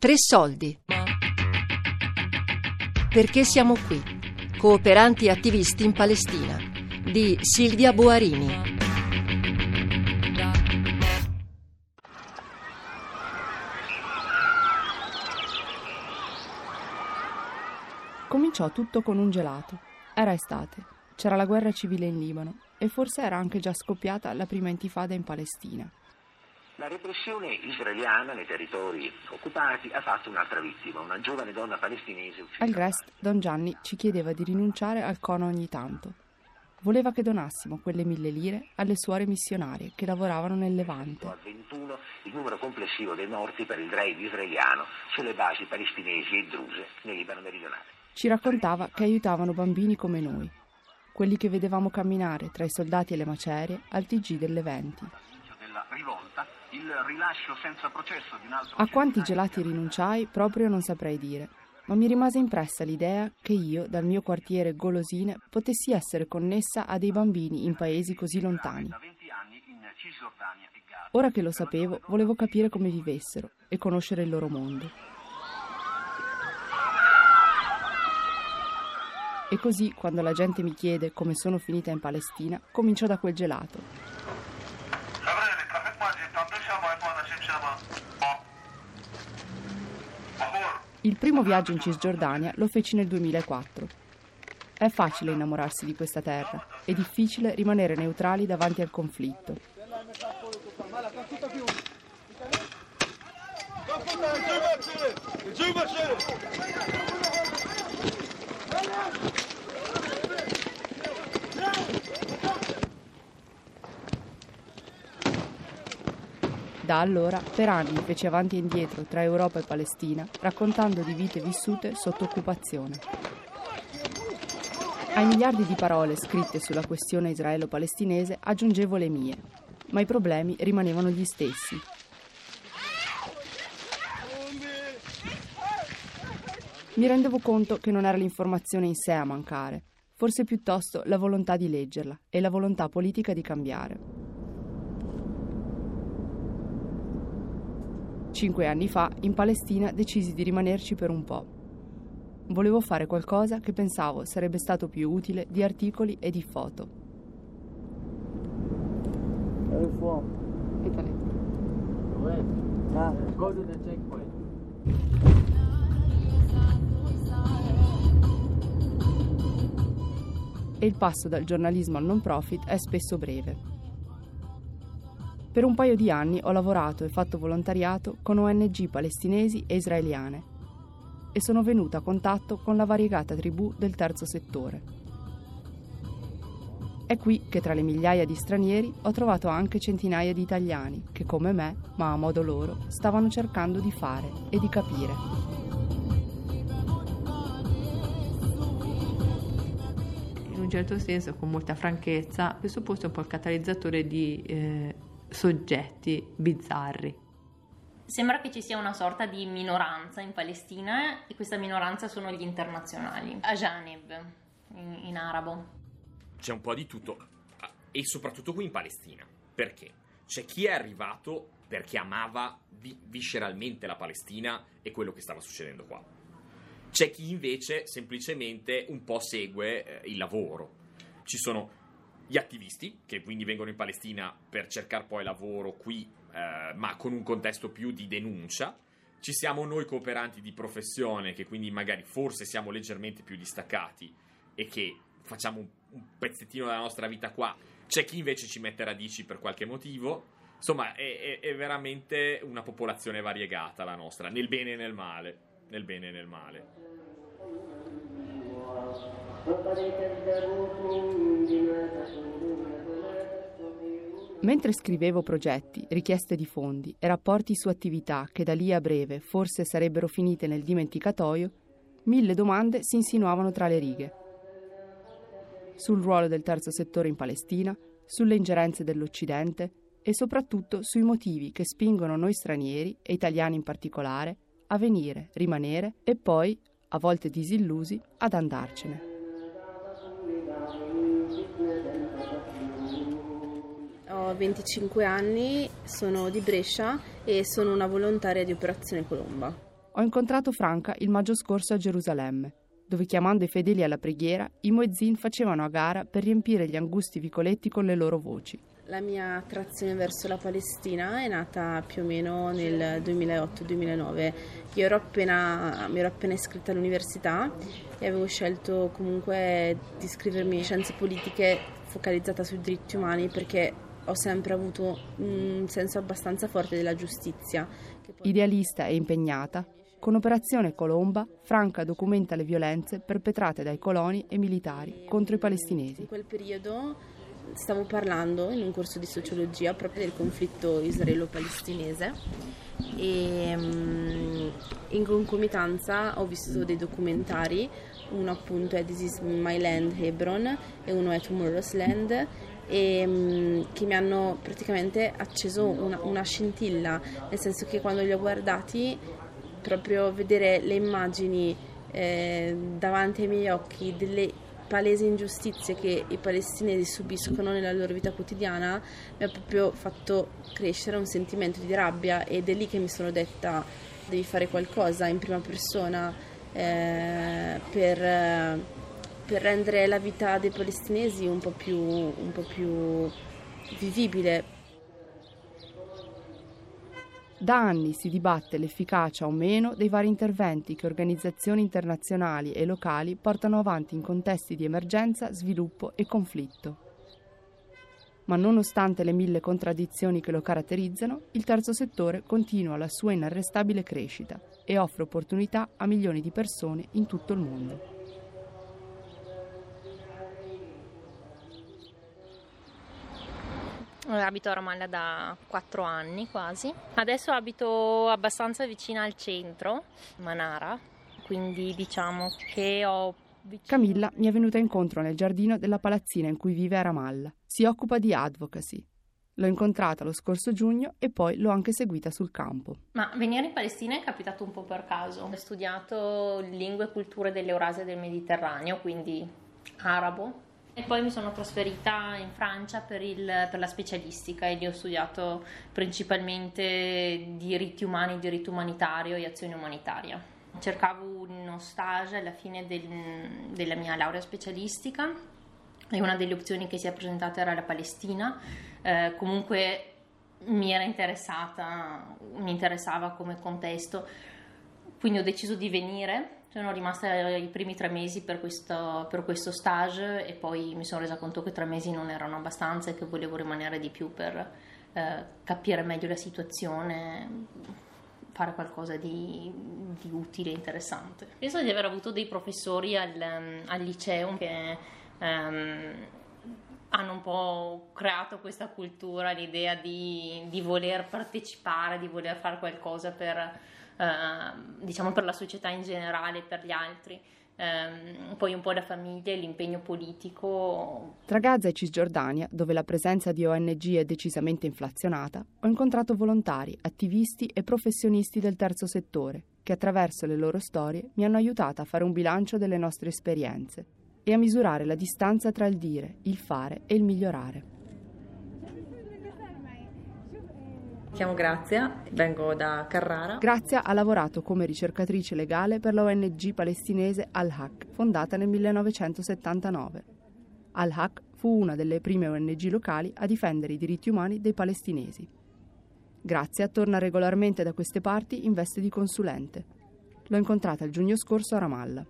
Tre soldi. Perché siamo qui? Cooperanti attivisti in Palestina di Silvia Boarini. Cominciò tutto con un gelato. Era estate, c'era la guerra civile in Libano e forse era anche già scoppiata la prima intifada in Palestina. La repressione israeliana nei territori occupati ha fatto un'altra vittima, una giovane donna palestinese uccisa. Al Grest, Don Gianni ci chiedeva di rinunciare al cono ogni tanto. Voleva che donassimo quelle mille lire alle suore missionarie che lavoravano nel Levante. A 21 il numero complessivo dei morti per il raid israeliano sulle basi palestinesi e druse nel Libano meridionale. Ci raccontava che aiutavano bambini come noi, quelli che vedevamo camminare tra i soldati e le macerie al TG del Leventi. Della rivolta, il rilascio senza processo di un altro A quanti gelati rinunciai proprio non saprei dire, ma mi rimase impressa l'idea che io, dal mio quartiere golosine, potessi essere connessa a dei bambini in paesi così lontani. da 20 anni in Cisgiordania Gaza. Ora che lo sapevo, volevo capire come vivessero e conoscere il loro mondo. E così, quando la gente mi chiede come sono finita in Palestina, comincio da quel gelato. Il primo viaggio in Cisgiordania lo feci nel 2004. È facile innamorarsi di questa terra, è difficile rimanere neutrali davanti al conflitto. Da allora, per anni feci avanti e indietro tra Europa e Palestina, raccontando di vite vissute sotto occupazione. Ai miliardi di parole scritte sulla questione israelo-palestinese aggiungevo le mie, ma i problemi rimanevano gli stessi. Mi rendevo conto che non era l'informazione in sé a mancare, forse piuttosto la volontà di leggerla e la volontà politica di cambiare. Cinque anni fa, in Palestina, decisi di rimanerci per un po'. Volevo fare qualcosa che pensavo sarebbe stato più utile di articoli e di foto. E il passo dal giornalismo al non profit è spesso breve. Per un paio di anni ho lavorato e fatto volontariato con ONG palestinesi e israeliane e sono venuta a contatto con la variegata tribù del terzo settore. È qui che tra le migliaia di stranieri ho trovato anche centinaia di italiani che come me, ma a modo loro, stavano cercando di fare e di capire. in un certo senso, con molta franchezza, questo posto è un po' il catalizzatore di eh, soggetti bizzarri. Sembra che ci sia una sorta di minoranza in Palestina e questa minoranza sono gli internazionali, Ajanib in, in arabo. c'è un po' di tutto e soprattutto qui in Palestina. Perché? C'è chi è arrivato perché amava vi- visceralmente la Palestina e quello che stava succedendo qua. C'è chi invece semplicemente un po' segue eh, il lavoro. Ci sono gli attivisti che quindi vengono in Palestina per cercare poi lavoro qui eh, ma con un contesto più di denuncia ci siamo noi cooperanti di professione che quindi magari forse siamo leggermente più distaccati e che facciamo un, pezzettino della nostra vita qua. C'è chi invece ci mette radici per qualche motivo. Insomma, è, è- è veramente una popolazione variegata la nostra, nel bene e nel male. Nel bene e nel male. Mentre scrivevo progetti, richieste di fondi e rapporti su attività che da lì a breve forse sarebbero finite nel dimenticatoio, mille domande si insinuavano tra le righe. Sul ruolo del terzo settore in Palestina, sulle ingerenze dell'Occidente e soprattutto sui motivi che spingono noi stranieri, e italiani in particolare, a venire, rimanere e poi, a volte disillusi, ad andarcene. Ho 25 anni, sono di Brescia e sono una volontaria di Operazione Colomba. Ho incontrato Franca il maggio scorso a Gerusalemme, dove chiamando i fedeli alla preghiera, i muezzin facevano a gara per riempire gli angusti vicoletti con le loro voci. La mia attrazione verso la Palestina è nata più o meno nel 2008-2009. Io ero appena, mi ero appena iscritta all'università e avevo scelto comunque di iscrivermi in scienze politiche focalizzata sui diritti umani perché ho sempre avuto un senso abbastanza forte della giustizia. Idealista e impegnata, con Operazione Colomba, Franca documenta le violenze perpetrate dai coloni e militari contro i palestinesi. In quel periodo stavo parlando in un corso di sociologia proprio del conflitto israelo-palestinese e um, in concomitanza ho visto dei documentari, uno appunto è This is My Land Hebron e uno è Tomorrow's Land e, um, che mi hanno praticamente acceso una, una scintilla, nel senso che quando li ho guardati proprio vedere le immagini eh, davanti ai miei occhi delle palesi ingiustizie che i palestinesi subiscono nella loro vita quotidiana mi ha proprio fatto crescere un sentimento di rabbia ed è lì che mi sono detta devi fare qualcosa in prima persona eh, per, per, rendere la vita dei palestinesi un po' più, un po più vivibile. Da anni si dibatte l'efficacia o meno dei vari interventi che organizzazioni internazionali e locali portano avanti in contesti di emergenza, sviluppo e conflitto. Ma nonostante le mille contraddizioni che lo caratterizzano, il terzo settore continua la sua inarrestabile crescita e offre opportunità a milioni di persone in tutto il mondo. Abito a Ramallah da 4 anni quasi. Adesso abito abbastanza vicina al centro, Manara, quindi diciamo che ho Camilla mi è venuta incontro nel giardino della palazzina in cui vive a Ramallah. Si occupa di advocacy. L'ho incontrata lo scorso giugno e poi l'ho anche seguita sul campo. Ma venire in Palestina è capitato un po' per caso. Ho studiato lingue e culture dell'Eurasia e del Mediterraneo, quindi arabo, e poi mi sono trasferita in Francia per, il, per, la specialistica e lì ho studiato principalmente diritti umani, diritto umanitario e azione umanitaria. Cercavo uno stage alla fine del, della mia laurea specialistica e una delle opzioni che si è presentata era la Palestina. Eh, comunque mi era interessata, mi interessava come contesto, quindi ho deciso di venire sono rimasta i primi tre mesi per questo, per questo, stage e poi mi sono resa conto che tre mesi non erano abbastanza e che volevo rimanere di più per eh, capire meglio la situazione, fare qualcosa di, di utile interessante. Penso di aver avuto dei professori al, al liceo che um, hanno un po' creato questa cultura, l'idea di, di voler partecipare, di voler fare qualcosa per Ehm, diciamo per la società in generale, per gli altri. Um, poi un po' la famiglia e l'impegno politico. Tra Gaza e Cisgiordania, dove la presenza di ONG è decisamente inflazionata, ho incontrato volontari, attivisti e professionisti del terzo settore che attraverso le loro storie mi hanno aiutata a fare un bilancio delle nostre esperienze e a misurare la distanza tra il dire, il fare e il migliorare. Mi chiamo Grazia, vengo da Carrara. Grazia ha lavorato come ricercatrice legale per la ONG palestinese Al-Haq, fondata nel 1979. Al-Haq fu una delle prime ONG locali a difendere i diritti umani dei palestinesi. Grazia torna regolarmente da queste parti in veste di consulente. L'ho incontrata il giugno scorso a Ramallah.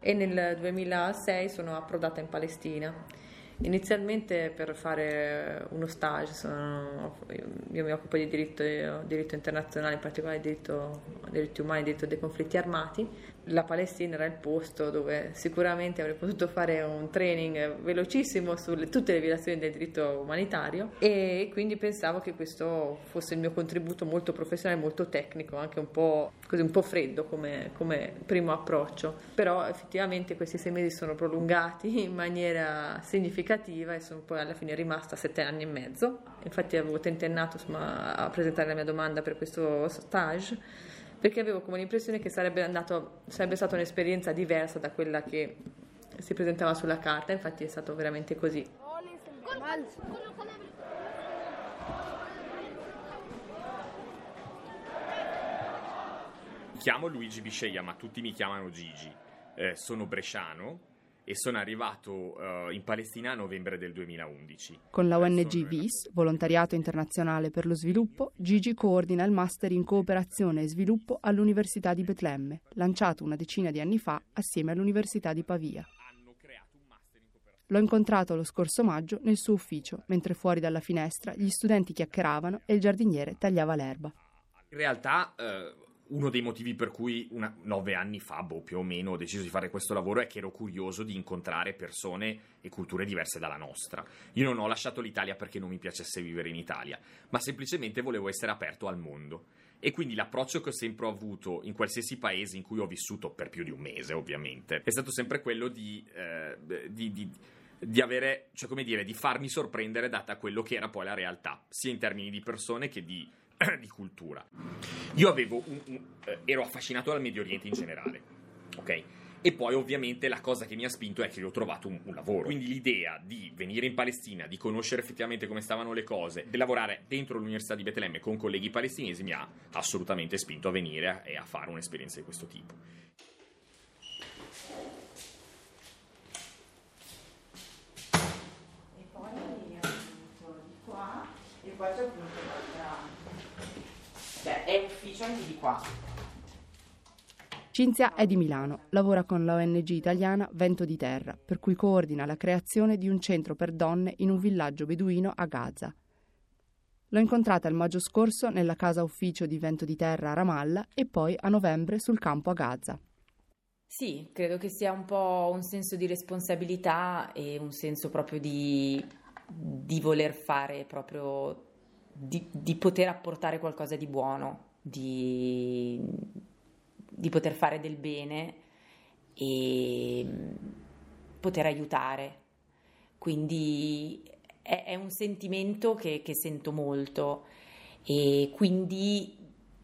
E nel 2006 sono approdata in Palestina Inizialmente per fare uno stage, sono, io mi occupo di diritto, diritto, internazionale, in particolare diritto, diritti umani, diritto dei conflitti armati, la Palestina era il posto dove sicuramente avrei potuto fare un training velocissimo su tutte le violazioni del diritto umanitario e quindi pensavo che questo fosse il mio contributo molto professionale, molto tecnico, anche un po', così, un po freddo come, come primo approccio. Però effettivamente questi sei mesi sono prolungati in maniera significativa e sono poi alla fine rimasta sette anni e mezzo. Infatti avevo tentennato insomma, a presentare la mia domanda per questo stage perché avevo come l'impressione che sarebbe, andato, sarebbe stata un'esperienza diversa da quella che si presentava sulla carta, infatti è stato veramente così. Mi chiamo Luigi Bisceglia, ma tutti mi chiamano Gigi. Eh, sono bresciano e sono arrivato uh, in Palestina a novembre del 2011. Con la ONG VIS, Volontariato Internazionale per lo Sviluppo, Gigi coordina il Master in Cooperazione e Sviluppo all'Università di Betlemme, lanciato una decina di anni fa assieme all'Università di Pavia. L'ho incontrato lo scorso maggio nel suo ufficio, mentre fuori dalla finestra gli studenti chiacchieravano e il giardiniere tagliava l'erba. In realtà uh, uno dei motivi per cui una, nove anni fa, boh, più o meno, ho deciso di fare questo lavoro è che ero curioso di incontrare persone e culture diverse dalla nostra. Io non ho lasciato l'Italia perché non mi piacesse vivere in Italia, ma semplicemente volevo essere aperto al mondo. E quindi l'approccio che ho sempre avuto in qualsiasi paese in cui ho vissuto, per più di un mese ovviamente, è stato sempre quello di, eh, di, di di avere, cioè come dire, di farmi sorprendere data quello che era poi la realtà, sia in termini di persone che di di cultura. Io avevo un, un, eh, ero affascinato dal Medio Oriente in generale, ok? E poi ovviamente la cosa che mi ha spinto è che ho trovato un, un, lavoro. Quindi l'idea di venire in Palestina, di conoscere effettivamente come stavano le cose, di lavorare dentro l'Università di Betlemme con colleghi palestinesi mi ha assolutamente spinto a venire e a fare un'esperienza di questo tipo. E poi appunto di qua e poi c'è appunto cioè è ufficio anche di qua. Cinzia è di Milano, lavora con la ONG italiana Vento di Terra, per cui coordina la creazione di un centro per donne in un villaggio beduino a Gaza. L'ho incontrata il maggio scorso nella casa ufficio di Vento di Terra a Ramallah e poi a novembre sul campo a Gaza. Sì, credo che sia un po' un senso di responsabilità e un senso proprio di, di voler fare proprio di, di, poter apportare qualcosa di buono, di, di poter fare del bene e poter aiutare. Quindi è, è un sentimento che, che, sento molto e quindi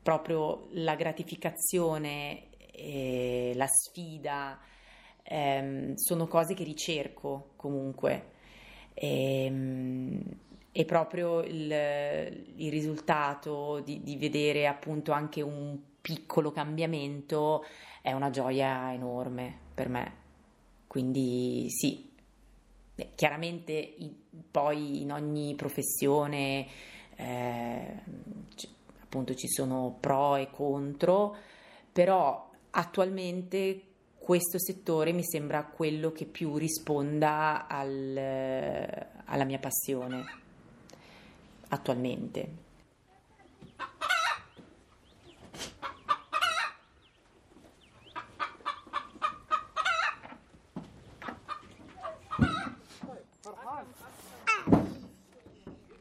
proprio la gratificazione, eh, la sfida ehm, sono cose che ricerco comunque. Ehm, e proprio il, il risultato di, di, vedere appunto anche un piccolo cambiamento è una gioia enorme per me. Quindi sì, eh, chiaramente poi in ogni professione eh, appunto ci sono pro e contro, però attualmente questo settore mi sembra quello che più risponda al, alla mia passione attualmente.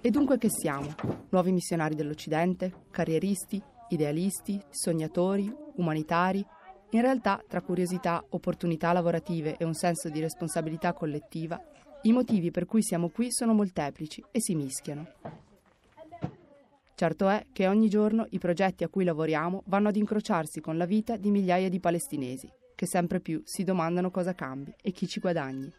E dunque che siamo? Nuovi missionari dell'Occidente? Carrieristi? Idealisti? Sognatori? Umanitari? In realtà, tra curiosità, opportunità lavorative e un senso di responsabilità collettiva, i motivi per cui siamo qui sono molteplici e si mischiano. Certo è che ogni giorno i progetti a cui lavoriamo vanno ad incrociarsi con la vita di migliaia di palestinesi, che sempre più si domandano cosa cambi e chi ci guadagni.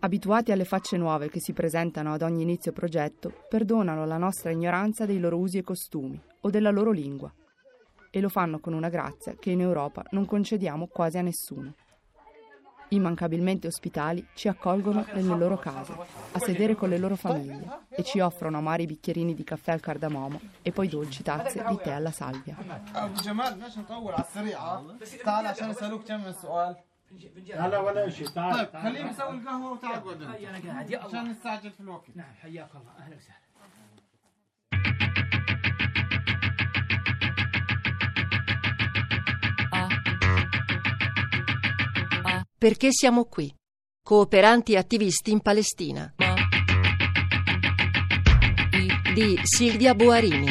Abituati alle facce nuove che si presentano ad ogni inizio progetto, perdonano la nostra ignoranza dei loro usi e costumi o della loro lingua e lo fanno con una grazia che in Europa non concediamo quasi a nessuno immancabilmente ospitali, ci accolgono nelle loro case, a sedere con le loro famiglie e ci offrono amari bicchierini di caffè al cardamomo e poi dolci tazze di tè alla salvia. لا ولا شيء تعال طيب خليني اسوي القهوه وتعال انا قاعد عشان نستعجل في الوقت نعم حياك الله اهلا وسهلا Perché siamo qui? Cooperanti attivisti in Palestina. Di Silvia Boarini.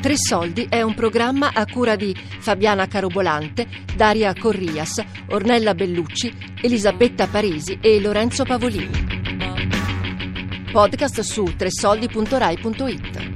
Tre Soldi è un programma a cura di Fabiana Carobolante, Daria Corrias, Ornella Bellucci, Elisabetta Parisi e Lorenzo Pavolini. Podcast su tresoldi.rai.it.